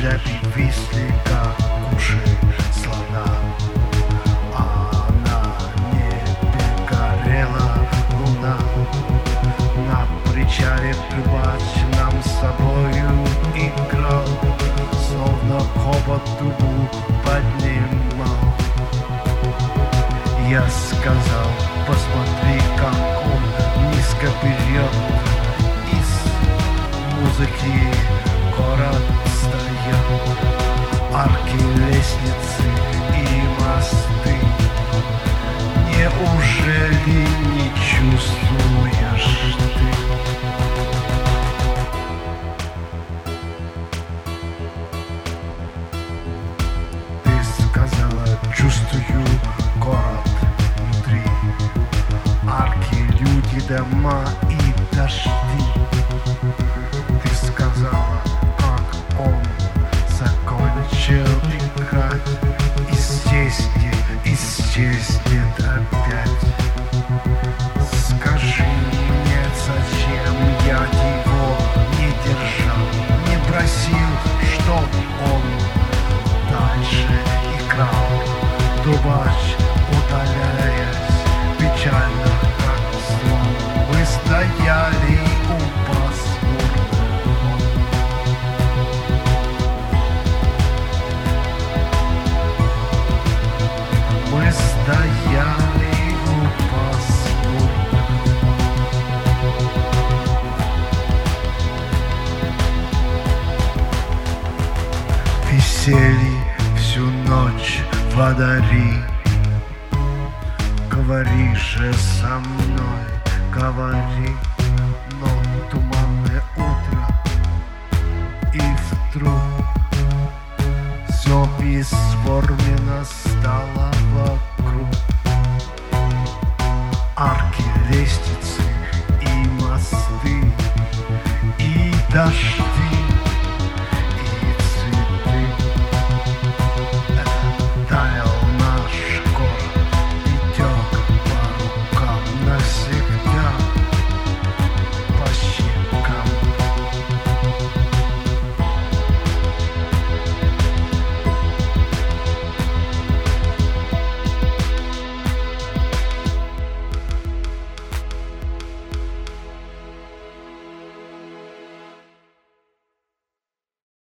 шляпе висли, как уши слона. А на небе горела луна. На причале трубач нам с собою играл, Словно хобот трубу поднимал. Я сказал, посмотри, как он низко берет Из музыки лестницы и мосты. Неужели не чувствуешь ты? Ты сказала, чувствую город внутри. Арки, люди, дома и дожди Не просил, чтоб он дальше играл. Трубач, удаляясь, висели всю ночь водори. Говори же со мной, говори, но туманное утро и вдруг все бесформенно стало вокруг. Арки, лестницы и мосты и дождь.